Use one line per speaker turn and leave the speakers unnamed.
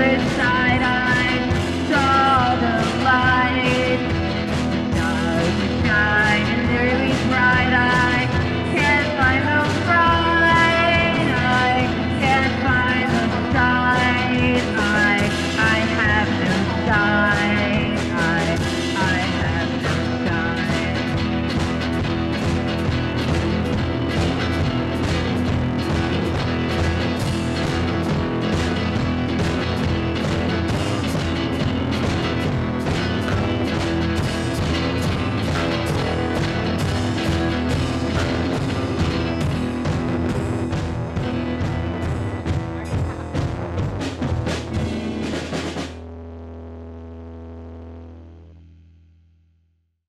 this.